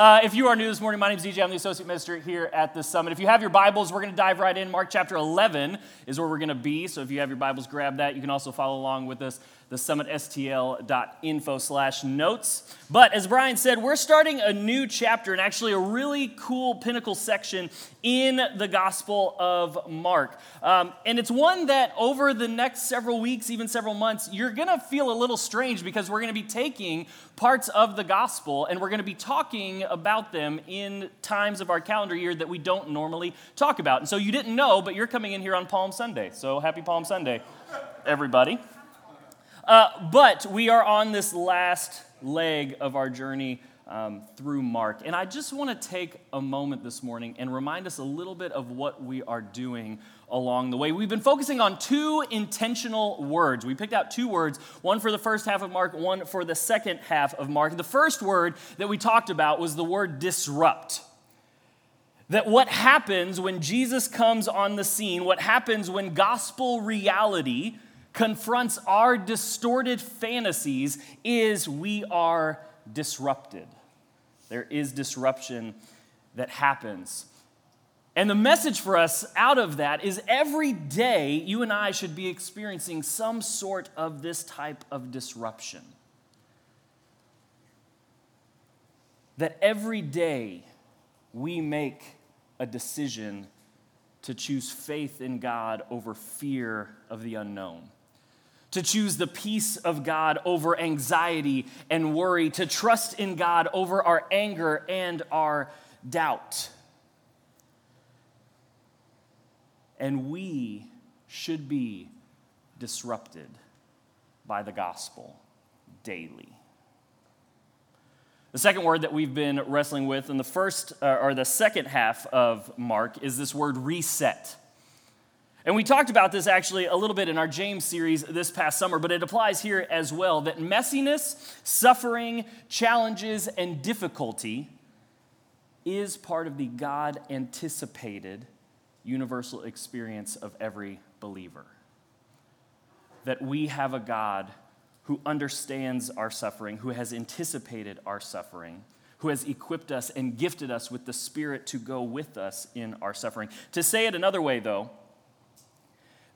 Uh, if you are new this morning, my name is DJ. I'm the associate minister here at the summit. If you have your Bibles, we're going to dive right in. Mark chapter 11 is where we're going to be. So if you have your Bibles, grab that. You can also follow along with us the summitstl.info slash notes. But as Brian said, we're starting a new chapter and actually a really cool pinnacle section in the Gospel of Mark. Um, and it's one that over the next several weeks, even several months, you're going to feel a little strange because we're going to be taking parts of the Gospel and we're going to be talking about them in times of our calendar year that we don't normally talk about. And so you didn't know, but you're coming in here on Palm Sunday. So happy Palm Sunday, everybody. Uh, but we are on this last leg of our journey um, through Mark. And I just want to take a moment this morning and remind us a little bit of what we are doing along the way. We've been focusing on two intentional words. We picked out two words, one for the first half of Mark, one for the second half of Mark. The first word that we talked about was the word disrupt. That what happens when Jesus comes on the scene, what happens when gospel reality confronts our distorted fantasies is we are disrupted. There is disruption that happens. And the message for us out of that is every day you and I should be experiencing some sort of this type of disruption. That every day we make a decision to choose faith in God over fear of the unknown to choose the peace of God over anxiety and worry, to trust in God over our anger and our doubt. And we should be disrupted by the gospel daily. The second word that we've been wrestling with in the first uh, or the second half of Mark is this word reset. And we talked about this actually a little bit in our James series this past summer, but it applies here as well that messiness, suffering, challenges, and difficulty is part of the God anticipated universal experience of every believer. That we have a God who understands our suffering, who has anticipated our suffering, who has equipped us and gifted us with the Spirit to go with us in our suffering. To say it another way, though,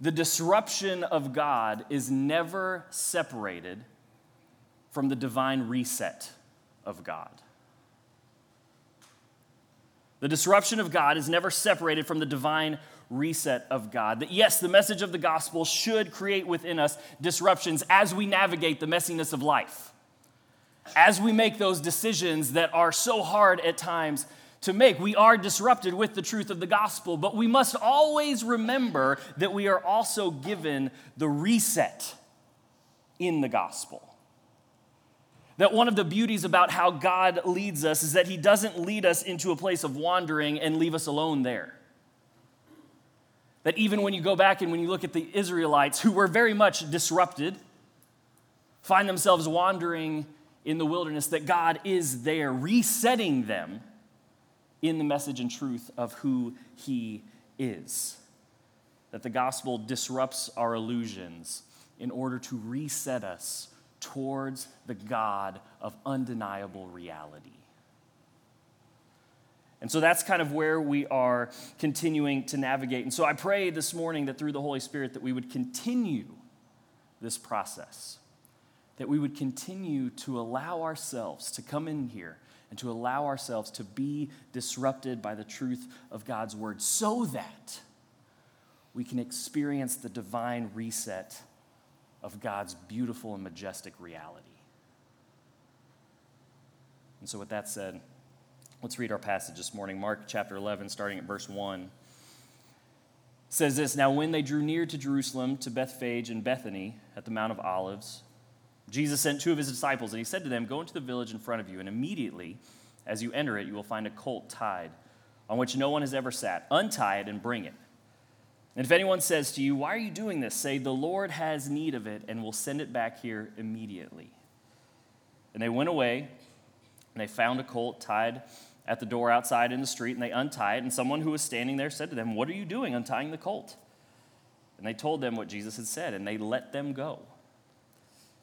the disruption of God is never separated from the divine reset of God. The disruption of God is never separated from the divine reset of God. That yes, the message of the gospel should create within us disruptions as we navigate the messiness of life, as we make those decisions that are so hard at times to make. We are disrupted with the truth of the gospel, but we must always remember that we are also given the reset in the gospel. That one of the beauties about how God leads us is that He doesn't lead us into a place of wandering and leave us alone there. That even when you go back and when you look at the Israelites, who were very much disrupted, find themselves wandering in the wilderness, that God is there resetting them in the message and truth of who he is. That the gospel disrupts our illusions in order to reset us towards the God of undeniable reality. And so that's kind of where we are continuing to navigate. And so I pray this morning that through the Holy Spirit that we would continue this process. That we would continue to allow ourselves to come in here and to allow ourselves to be disrupted by the truth of God's word so that we can experience the divine reset of God's beautiful and majestic reality. And so, with that said, let's read our passage this morning. Mark chapter 11, starting at verse 1 says this Now, when they drew near to Jerusalem, to Bethphage and Bethany at the Mount of Olives, Jesus sent two of his disciples, and he said to them, Go into the village in front of you, and immediately as you enter it, you will find a colt tied, on which no one has ever sat. Untie it and bring it. And if anyone says to you, Why are you doing this? say, The Lord has need of it, and will send it back here immediately. And they went away, and they found a colt tied at the door outside in the street, and they untied it. And someone who was standing there said to them, What are you doing untying the colt? And they told them what Jesus had said, and they let them go.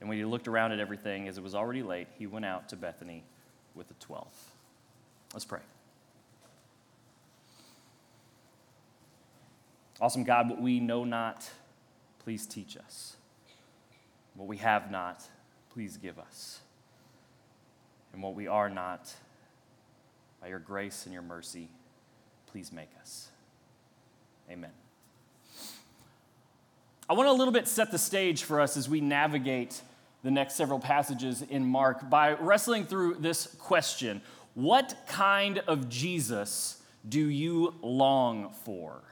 And when he looked around at everything, as it was already late, he went out to Bethany with the twelve. Let's pray. Awesome God, what we know not, please teach us. What we have not, please give us. And what we are not, by your grace and your mercy, please make us. Amen. I want to a little bit set the stage for us as we navigate the next several passages in Mark by wrestling through this question What kind of Jesus do you long for?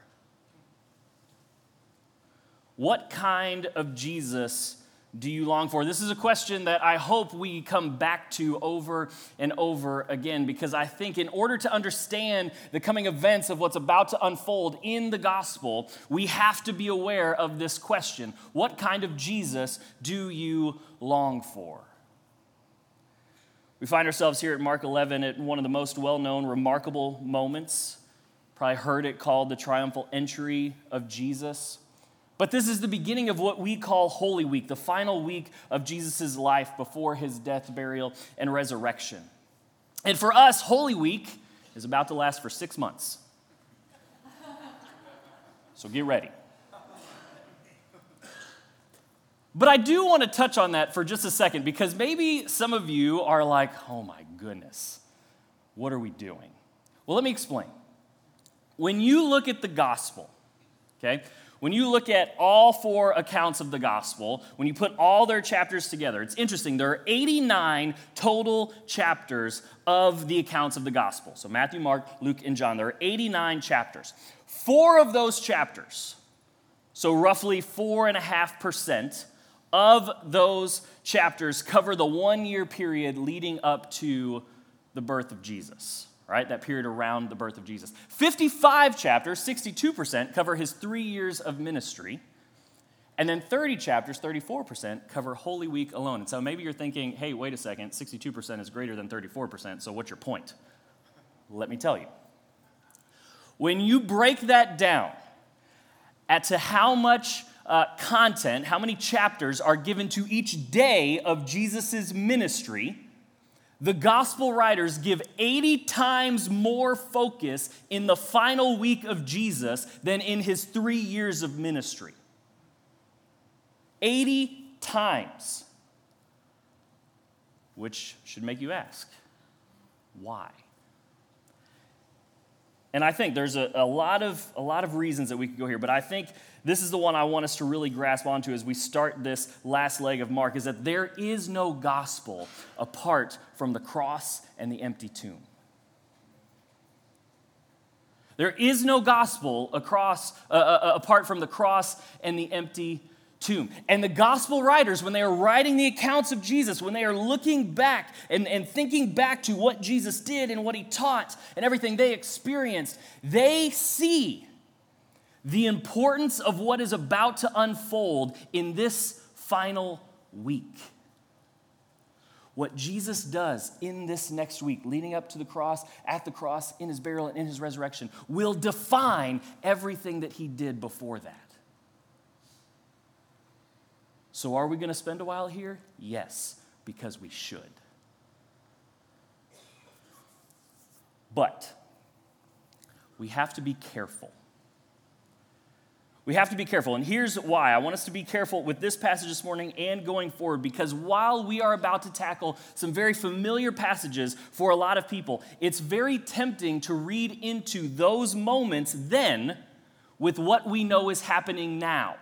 What kind of Jesus do you long for? This is a question that I hope we come back to over and over again because I think in order to understand the coming events of what's about to unfold in the gospel, we have to be aware of this question What kind of Jesus do you long for? We find ourselves here at Mark 11 at one of the most well known, remarkable moments. Probably heard it called the triumphal entry of Jesus. But this is the beginning of what we call Holy Week, the final week of Jesus' life before his death, burial, and resurrection. And for us, Holy Week is about to last for six months. So get ready. But I do want to touch on that for just a second because maybe some of you are like, oh my goodness, what are we doing? Well, let me explain. When you look at the gospel, okay, when you look at all four accounts of the gospel, when you put all their chapters together, it's interesting. There are 89 total chapters of the accounts of the gospel. So Matthew, Mark, Luke, and John. There are 89 chapters. Four of those chapters, so roughly 4.5% of those chapters, cover the one year period leading up to the birth of Jesus right? That period around the birth of Jesus. 55 chapters, 62%, cover his three years of ministry. And then 30 chapters, 34%, cover Holy Week alone. And so maybe you're thinking, hey, wait a second, 62% is greater than 34%, so what's your point? Let me tell you. When you break that down at to how much uh, content, how many chapters are given to each day of Jesus' ministry, the gospel writers give 80 times more focus in the final week of Jesus than in his three years of ministry. 80 times. Which should make you ask, why? And I think there's a, a, lot of, a lot of reasons that we could go here, but I think this is the one I want us to really grasp onto as we start this last leg of Mark is that there is no gospel apart from the cross and the empty tomb. There is no gospel across, uh, uh, uh apart from the cross and the empty tomb. And the gospel writers, when they are writing the accounts of Jesus, when they are looking back and, and thinking back to what Jesus did and what he taught and everything they experienced, they see the importance of what is about to unfold in this final week. What Jesus does in this next week, leading up to the cross, at the cross, in his burial, and in his resurrection, will define everything that he did before that. So, are we going to spend a while here? Yes, because we should. But we have to be careful we have to be careful. And here's why. I want us to be careful with this passage this morning and going forward because while we are about to tackle some very familiar passages for a lot of people, it's very tempting to read into those moments then with what we know is happening now.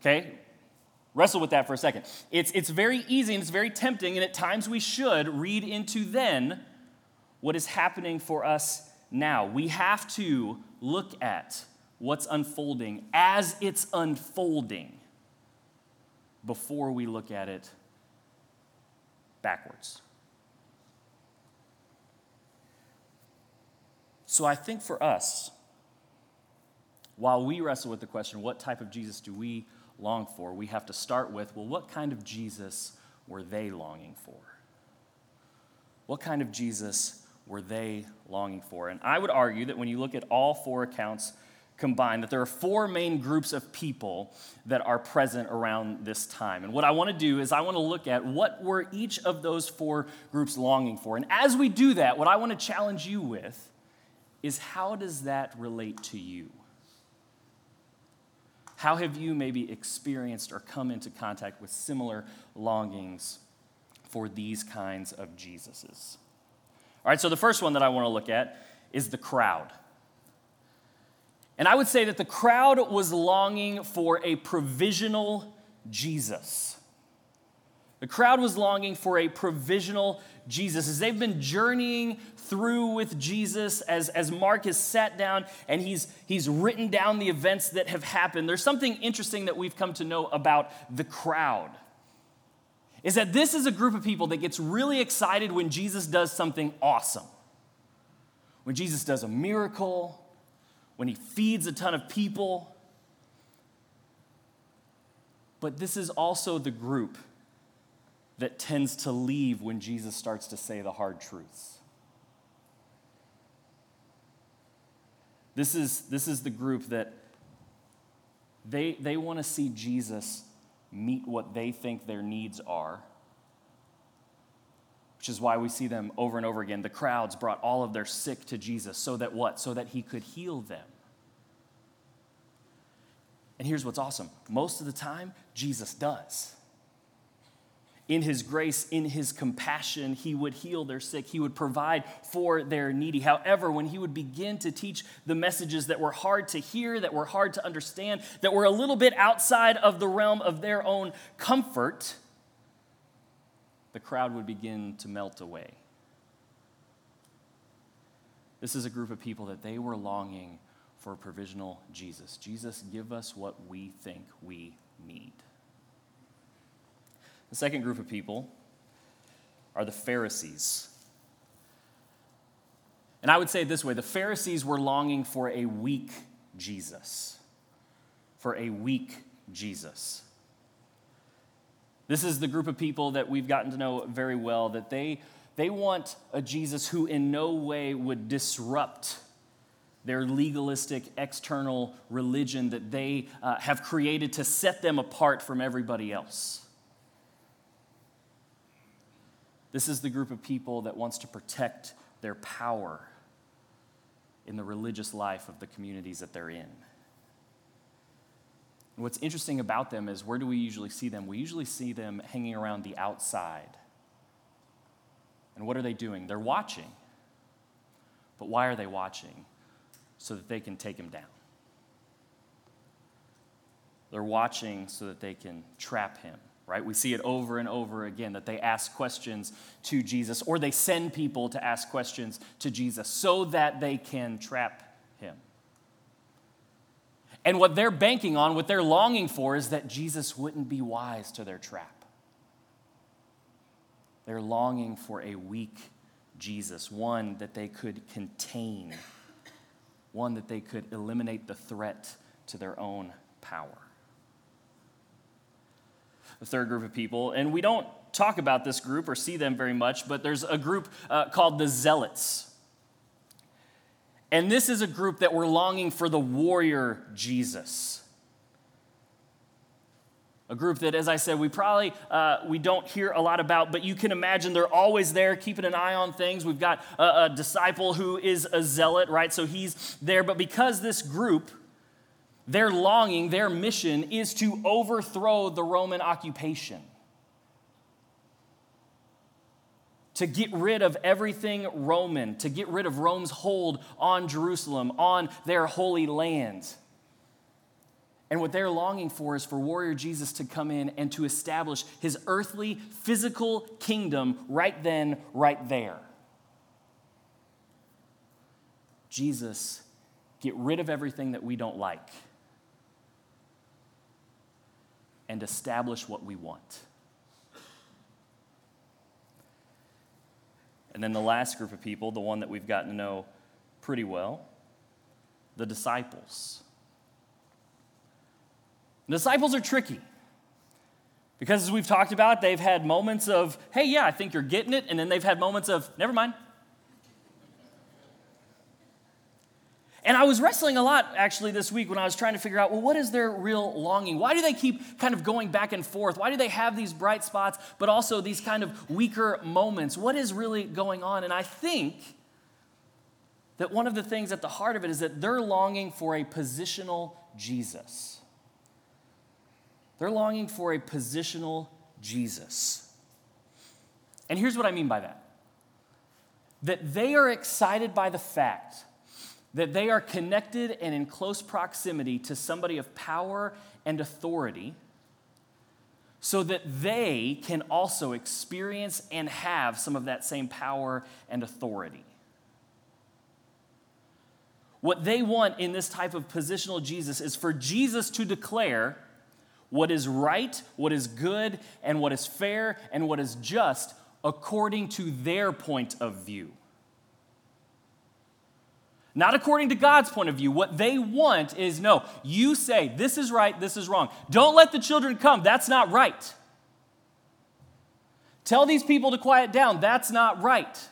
Okay? Wrestle with that for a second. It's, it's very easy and it's very tempting, and at times we should read into then what is happening for us now. We have to look at what's unfolding as it's unfolding before we look at it backwards. So I think for us, while we wrestle with the question, what type of Jesus do we long for, we have to start with, well, what kind of Jesus were they longing for? What kind of Jesus were they longing for? And I would argue that when you look at all four accounts combined, that there are four main groups of people that are present around this time. And what I want to do is I want to look at what were each of those four groups longing for. And as we do that, what I want to challenge you with is how does that relate to you? How have you maybe experienced or come into contact with similar longings for these kinds of Jesuses? All right, so the first one that I want to look at is the crowd. And I would say that the crowd was longing for a provisional Jesus. The crowd was longing for a provisional Jesus. As they've been journeying through with Jesus, as, as Mark has sat down and he's, he's written down the events that have happened, there's something interesting that we've come to know about the crowd. Is that this is a group of people that gets really excited when Jesus does something awesome. When Jesus does a miracle, when he feeds a ton of people. But this is also the group that tends to leave when Jesus starts to say the hard truths. This is, this is the group that they, they want to see Jesus meet what they think their needs are, which is why we see them over and over again. The crowds brought all of their sick to Jesus so that what? So that he could heal them. And here's what's awesome most of the time, Jesus does in his grace, in his compassion, he would heal their sick. He would provide for their needy. However, when he would begin to teach the messages that were hard to hear, that were hard to understand, that were a little bit outside of the realm of their own comfort, the crowd would begin to melt away. This is a group of people that they were longing for a provisional Jesus. Jesus, give us what we think we need. The second group of people are the Pharisees. And I would say it this way the Pharisees were longing for a weak Jesus. For a weak Jesus. This is the group of people that we've gotten to know very well, that they, they want a Jesus who in no way would disrupt their legalistic external religion that they uh, have created to set them apart from everybody else. This is the group of people that wants to protect their power in the religious life of the communities that they're in. And what's interesting about them is where do we usually see them? We usually see them hanging around the outside. And what are they doing? They're watching. But why are they watching? So that they can take him down. They're watching so that they can trap him right? We see it over and over again that they ask questions to Jesus or they send people to ask questions to Jesus so that they can trap him. And what they're banking on, what they're longing for, is that Jesus wouldn't be wise to their trap. They're longing for a weak Jesus, one that they could contain, one that they could eliminate the threat to their own power the third group of people. And we don't talk about this group or see them very much, but there's a group uh, called the Zealots. And this is a group that were longing for the warrior Jesus. A group that, as I said, we probably uh, we don't hear a lot about, but you can imagine they're always there, keeping an eye on things. We've got a, a disciple who is a zealot, right? So he's there. But because this group their longing, their mission is to overthrow the Roman occupation. To get rid of everything Roman, to get rid of Rome's hold on Jerusalem, on their holy land. And what they're longing for is for warrior Jesus to come in and to establish his earthly, physical kingdom right then, right there. Jesus, get rid of everything that we don't like and establish what we want. And then the last group of people, the one that we've gotten to know pretty well the disciples. The disciples are tricky. Because as we've talked about, they've had moments of, hey, yeah, I think you're getting it. And then they've had moments of, never mind. And I was wrestling a lot actually this week when I was trying to figure out, well, what is their real longing? Why do they keep kind of going back and forth? Why do they have these bright spots, but also these kind of weaker moments? What is really going on? And I think that one of the things at the heart of it is that they're longing for a positional Jesus. They're longing for a positional Jesus. And here's what I mean by that that they are excited by the fact that they are connected and in close proximity to somebody of power and authority so that they can also experience and have some of that same power and authority. What they want in this type of positional Jesus is for Jesus to declare what is right, what is good, and what is fair, and what is just according to their point of view. Not according to God's point of view. What they want is no, you say this is right, this is wrong. Don't let the children come. That's not right. Tell these people to quiet down. That's not right.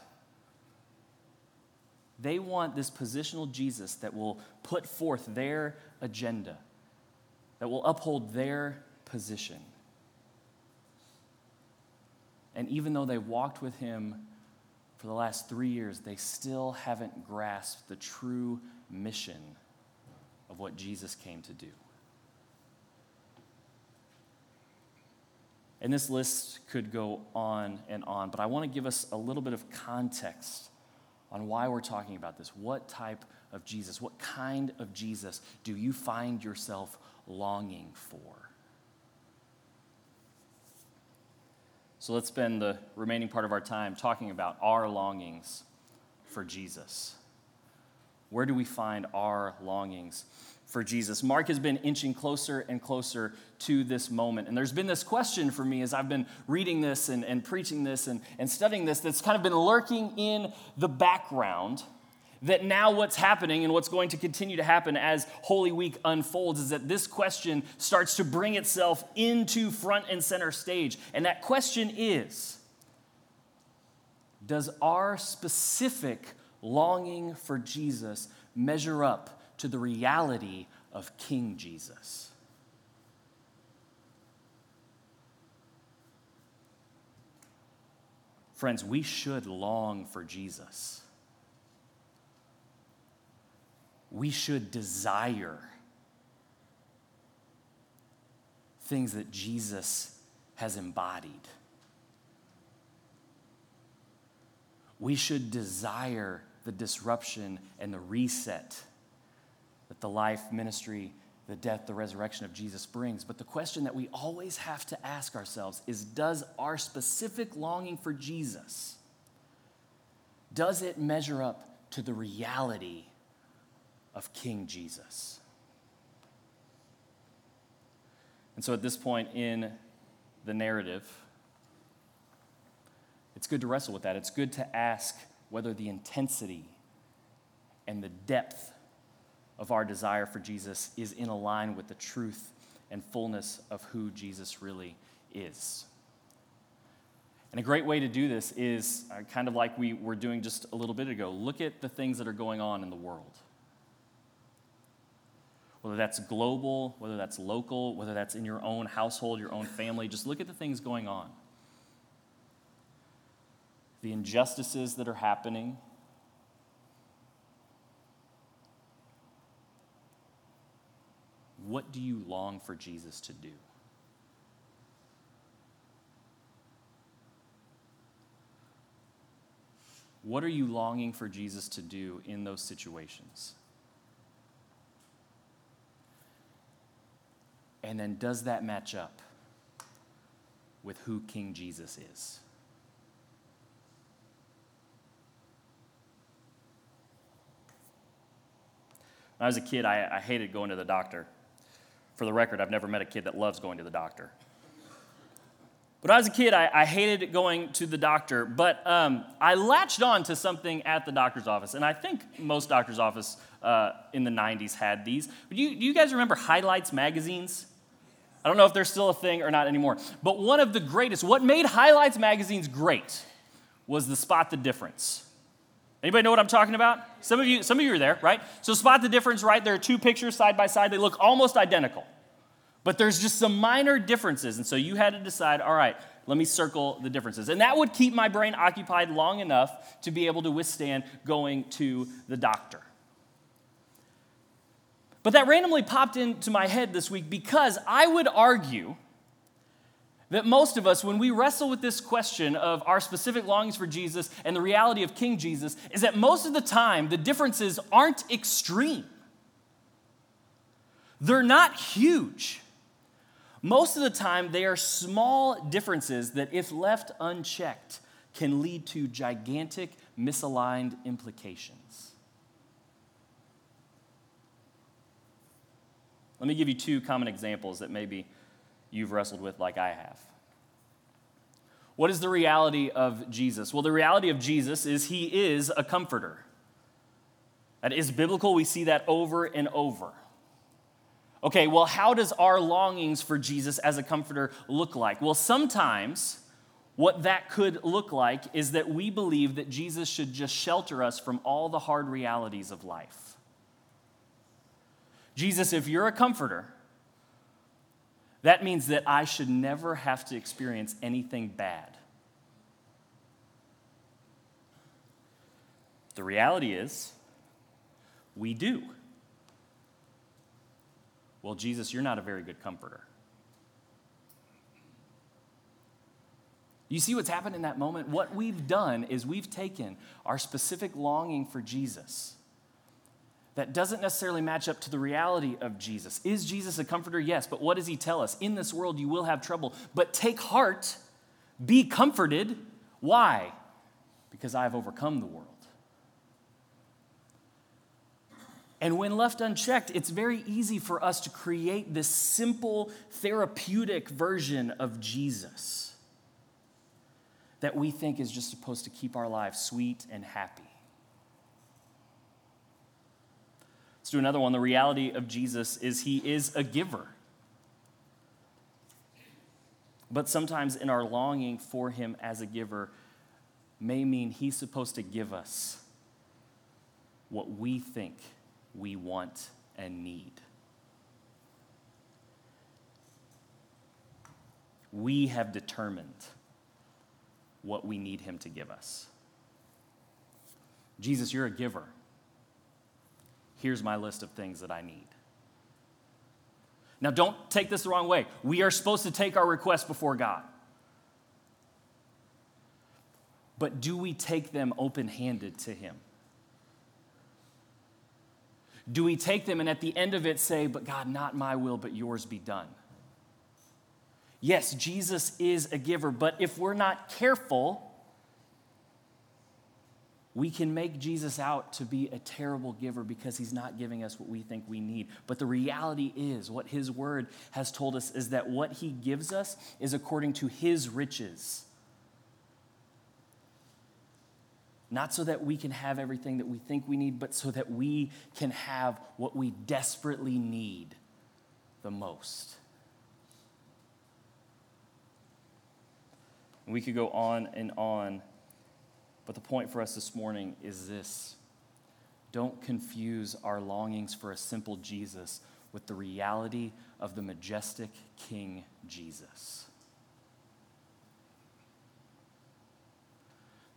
They want this positional Jesus that will put forth their agenda that will uphold their position. And even though they walked with him for the last three years, they still haven't grasped the true mission of what Jesus came to do. And this list could go on and on, but I want to give us a little bit of context on why we're talking about this. What type of Jesus, what kind of Jesus do you find yourself longing for. So let's spend the remaining part of our time talking about our longings for Jesus. Where do we find our longings for Jesus? Mark has been inching closer and closer to this moment. And there's been this question for me as I've been reading this and, and preaching this and, and studying this that's kind of been lurking in the background that now what's happening and what's going to continue to happen as Holy Week unfolds is that this question starts to bring itself into front and center stage. And that question is Does our specific longing for Jesus measure up to the reality of King Jesus? Friends, we should long for Jesus. We should desire things that Jesus has embodied. We should desire the disruption and the reset that the life, ministry, the death, the resurrection of Jesus brings. But the question that we always have to ask ourselves is does our specific longing for Jesus does it measure up to the reality of King Jesus. And so at this point in the narrative, it's good to wrestle with that. It's good to ask whether the intensity and the depth of our desire for Jesus is in line with the truth and fullness of who Jesus really is. And a great way to do this is uh, kind of like we were doing just a little bit ago look at the things that are going on in the world whether that's global, whether that's local, whether that's in your own household, your own family. Just look at the things going on. The injustices that are happening. What do you long for Jesus to do? What are you longing for Jesus to do in those situations? And then does that match up with who King Jesus is? When I was a kid, I, I, hated going to the doctor. For the record, I've never met a kid that loves going to the doctor. But was a kid, I, I hated going to the doctor, but um, I latched on to something at the doctor's office, and I think most doctor's office uh, in the 90s had these. Do you, do you guys remember Highlights magazines? I don't know if they're still a thing or not anymore, but one of the greatest, what made Highlights magazines great was the Spot the Difference. Anybody know what I'm talking about? Some of you, some of you are there, right? So spot the difference, right? There are two pictures side by side. They look almost identical. But there's just some minor differences. And so you had to decide, all right, let me circle the differences. And that would keep my brain occupied long enough to be able to withstand going to the doctor. But that randomly popped into my head this week because I would argue that most of us, when we wrestle with this question of our specific longings for Jesus and the reality of King Jesus, is that most of the time the differences aren't extreme. They're not huge. Most of the time, they are small differences that, if left unchecked, can lead to gigantic misaligned implications. Let me give you two common examples that maybe you've wrestled with like I have. What is the reality of Jesus? Well, the reality of Jesus is he is a comforter. That is biblical. We see that over and over. Okay, well, how does our longings for Jesus as a comforter look like? Well, sometimes what that could look like is that we believe that Jesus should just shelter us from all the hard realities of life. Jesus, if you're a comforter, that means that I should never have to experience anything bad. The reality is, we do. Well, Jesus, you're not a very good comforter. You see what's happened in that moment? What we've done is we've taken our specific longing for Jesus that doesn't necessarily match up to the reality of Jesus. Is Jesus a comforter? Yes, but what does he tell us? In this world you will have trouble, but take heart, be comforted. Why? Because I have overcome the world. And when left unchecked, it's very easy for us to create this simple therapeutic version of Jesus that we think is just supposed to keep our lives sweet and happy. Let's do another one. The reality of Jesus is he is a giver. But sometimes in our longing for him as a giver may mean he's supposed to give us what we think we want and need. We have determined what we need him to give us. Jesus, you're a giver here's my list of things that I need. Now, don't take this the wrong way. We are supposed to take our requests before God. But do we take them open handed to Him? Do we take them and at the end of it say, But God, not my will, but yours be done? Yes, Jesus is a giver, but if we're not careful, we can make Jesus out to be a terrible giver because he's not giving us what we think we need. But the reality is, what his word has told us is that what he gives us is according to his riches. Not so that we can have everything that we think we need, but so that we can have what we desperately need the most. And we could go on and on but the point for us this morning is this don't confuse our longings for a simple Jesus with the reality of the majestic King Jesus.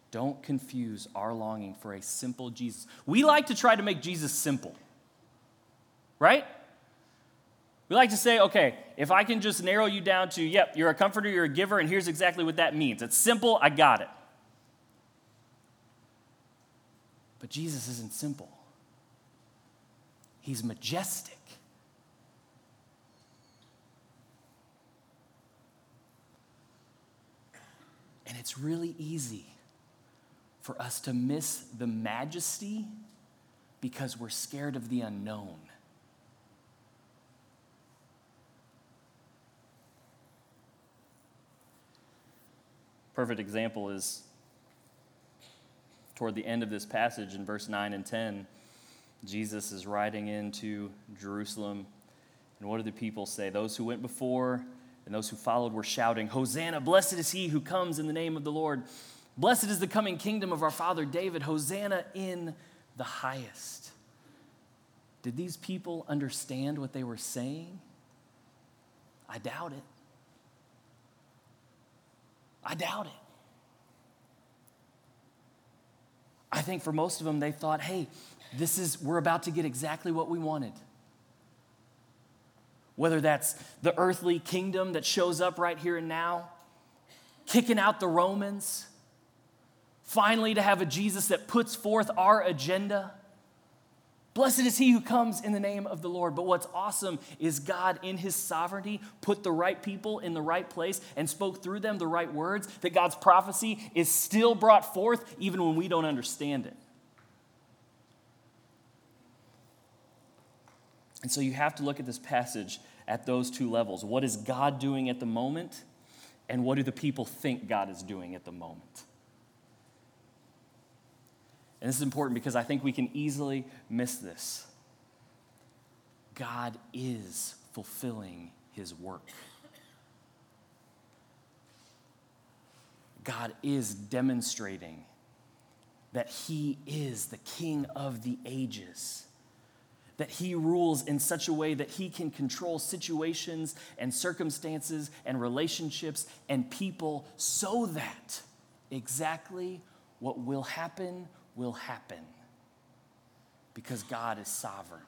Don't confuse our longing for a simple Jesus. We like to try to make Jesus simple, right? We like to say, okay, if I can just narrow you down to, yep, you're a comforter, you're a giver, and here's exactly what that means. It's simple, I got it. But Jesus isn't simple, He's majestic. And it's really easy for us to miss the majesty because we're scared of the unknown. Perfect example is toward the end of this passage in verse 9 and 10. Jesus is riding into Jerusalem. And what do the people say? Those who went before and those who followed were shouting, Hosanna, blessed is he who comes in the name of the Lord. Blessed is the coming kingdom of our father David. Hosanna in the highest. Did these people understand what they were saying? I doubt it. I doubt it. I think for most of them, they thought, hey, this is, we're about to get exactly what we wanted. Whether that's the earthly kingdom that shows up right here and now, kicking out the Romans, finally to have a Jesus that puts forth our agenda Blessed is he who comes in the name of the Lord. But what's awesome is God, in his sovereignty, put the right people in the right place and spoke through them the right words, that God's prophecy is still brought forth even when we don't understand it. And so you have to look at this passage at those two levels. What is God doing at the moment? And what do the people think God is doing at the moment? And this is important because I think we can easily miss this. God is fulfilling his work. God is demonstrating that he is the king of the ages, that he rules in such a way that he can control situations and circumstances and relationships and people so that exactly what will happen will happen because God is sovereign.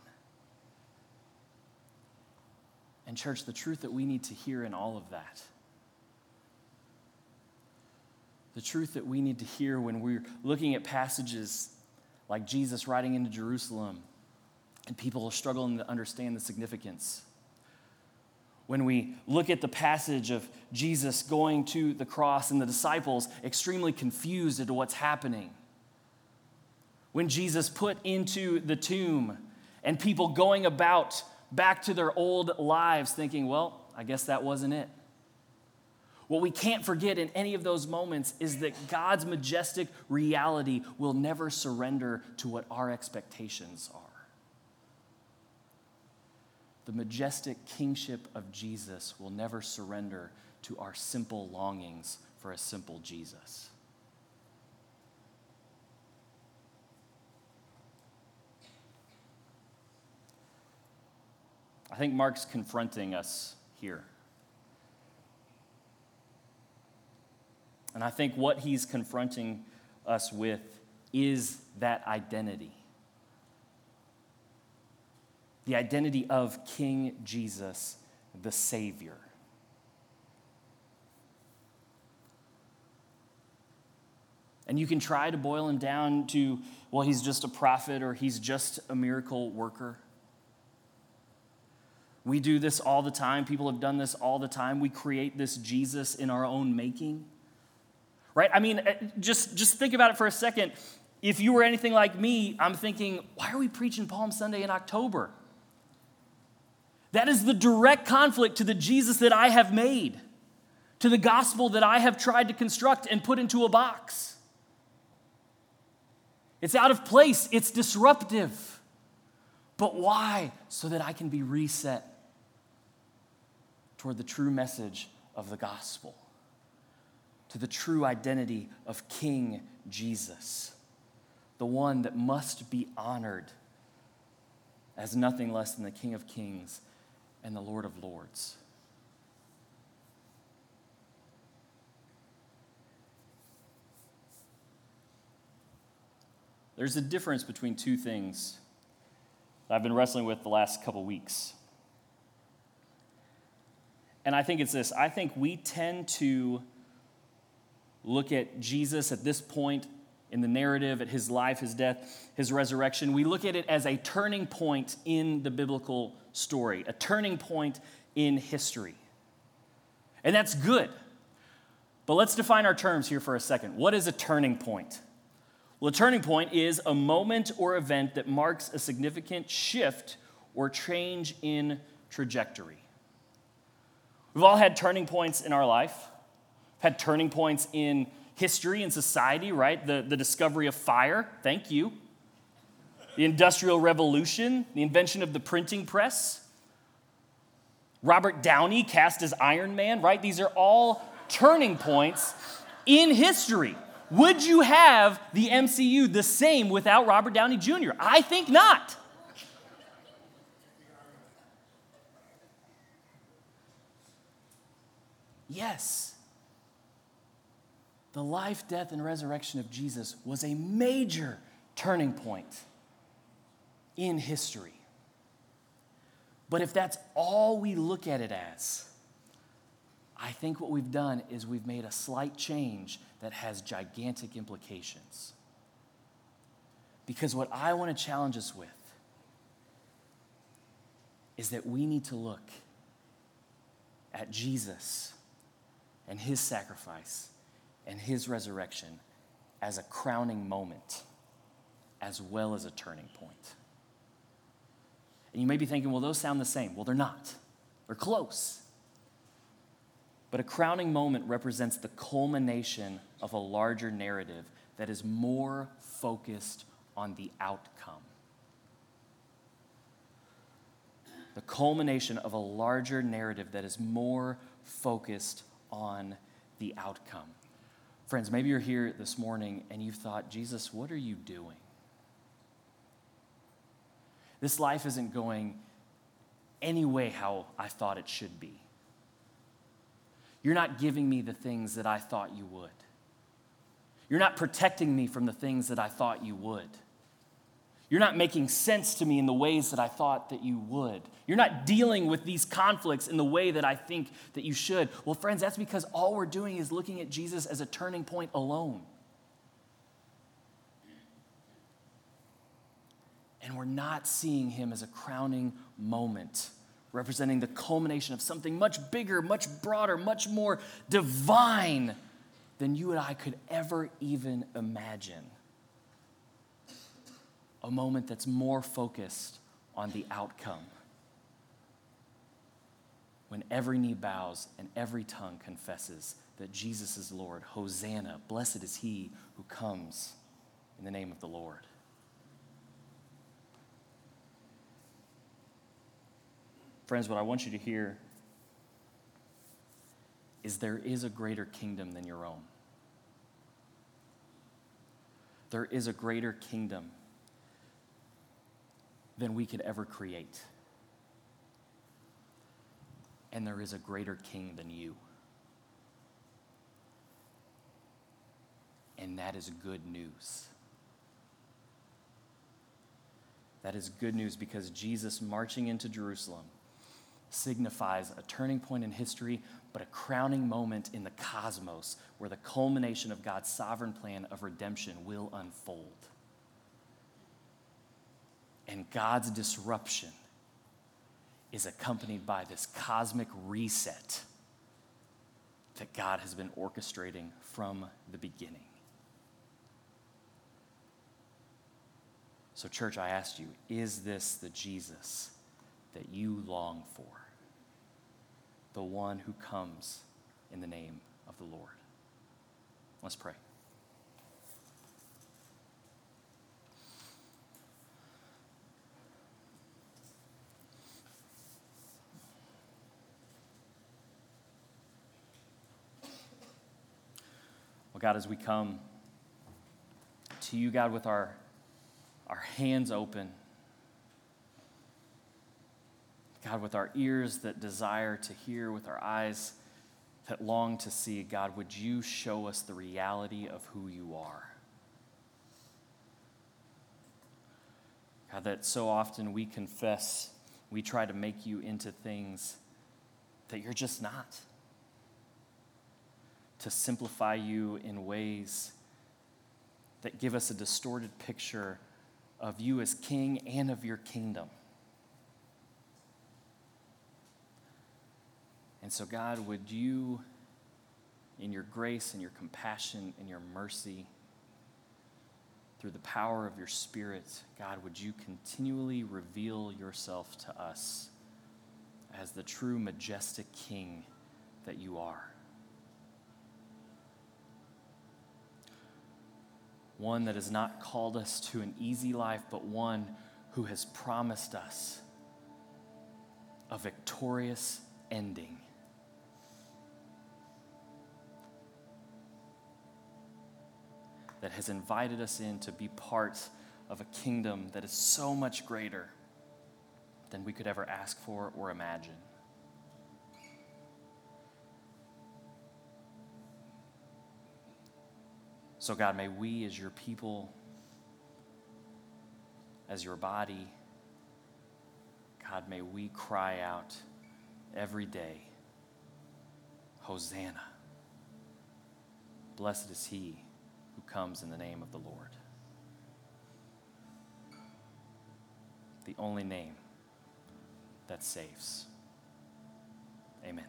And, church, the truth that we need to hear in all of that, the truth that we need to hear when we're looking at passages like Jesus riding into Jerusalem and people are struggling to understand the significance. When we look at the passage of Jesus going to the cross and the disciples extremely confused at what's happening when Jesus put into the tomb and people going about back to their old lives thinking, well, I guess that wasn't it. What we can't forget in any of those moments is that God's majestic reality will never surrender to what our expectations are. The majestic kingship of Jesus will never surrender to our simple longings for a simple Jesus. I think Mark's confronting us here. And I think what he's confronting us with is that identity the identity of King Jesus, the Savior. And you can try to boil him down to, well, he's just a prophet or he's just a miracle worker. We do this all the time. People have done this all the time. We create this Jesus in our own making. Right? I mean, eh, just, just think about it for a second. If you were anything like me, I'm thinking, why are we preaching Palm Sunday in October? That is the direct conflict to the Jesus that I have made, to the gospel that I have tried to construct and put into a box. It's out of place, it's disruptive. But why? So that I can be reset toward the true message of the gospel, to the true identity of King Jesus, the one that must be honored as nothing less than the King of Kings and the Lord of Lords. There's a difference between two things that I've been wrestling with the last couple weeks. And I think it's this I think we tend to look at Jesus at this point in the narrative, at his life, his death, his resurrection. We look at it as a turning point in the biblical story, a turning point in history. And that's good. But let's define our terms here for a second. What is a turning point? Well, a turning point is a moment or event that marks a significant shift or change in trajectory. We've all had turning points in our life. had turning points in history and society, right? The, the discovery of fire, thank you. The Industrial Revolution, the invention of the printing press. Robert Downey cast as Iron Man, right? These are all turning points in history. Would you have the MCU the same without Robert Downey Jr.? I think not. Yes. The life, death, and resurrection of Jesus was a major turning point in history. But if that's all we look at it as, I think what we've done is we've made a slight change that has gigantic implications. Because what I want to challenge us with is that we need to look at Jesus and his sacrifice and his resurrection as a crowning moment as well as a turning point. And you may be thinking, well, those sound the same. Well, they're not, they're close. But a crowning moment represents the culmination of a larger narrative that is more focused on the outcome. The culmination of a larger narrative that is more focused on the outcome. Friends, maybe you're here this morning and you've thought, Jesus, what are you doing? This life isn't going any way how I thought it should be. You're not giving me the things that I thought you would. You're not protecting me from the things that I thought you would. You're not making sense to me in the ways that I thought that you would. You're not dealing with these conflicts in the way that I think that you should. Well, friends, that's because all we're doing is looking at Jesus as a turning point alone. And we're not seeing him as a crowning moment, representing the culmination of something much bigger, much broader, much more divine than you and I could ever even imagine. A moment that's more focused on the outcome when every knee bows and every tongue confesses that Jesus is Lord. Hosanna, blessed is he who comes in the name of the Lord. Friends, what I want you to hear is there is a greater kingdom than your own. There is a greater kingdom than we could ever create and there is a greater king than you. And that is good news. That is good news because Jesus marching into Jerusalem signifies a turning point in history, but a crowning moment in the cosmos where the culmination of God's sovereign plan of redemption will unfold. And God's disruption is accompanied by this cosmic reset that God has been orchestrating from the beginning. So, church, I asked you, is this the Jesus that you long for? The one who comes in the name of the Lord? Let's pray. God, as we come to you, God, with our, our hands open, God, with our ears that desire to hear, with our eyes that long to see, God, would you show us the reality of who you are? God, that so often we confess, we try to make you into things that you're just not to simplify you in ways that give us a distorted picture of you as king and of your kingdom. And so, God, would you, in your grace and your compassion and your mercy, through the power of your Spirit, God, would you continually reveal yourself to us as the true majestic King that you are? One that has not called us to an easy life, but one who has promised us a victorious ending. That has invited us in to be part of a kingdom that is so much greater than we could ever ask for or imagine. So, God, may we, as your people, as your body, God, may we cry out every day, Hosanna. Blessed is he who comes in the name of the Lord. The only name that saves. Amen.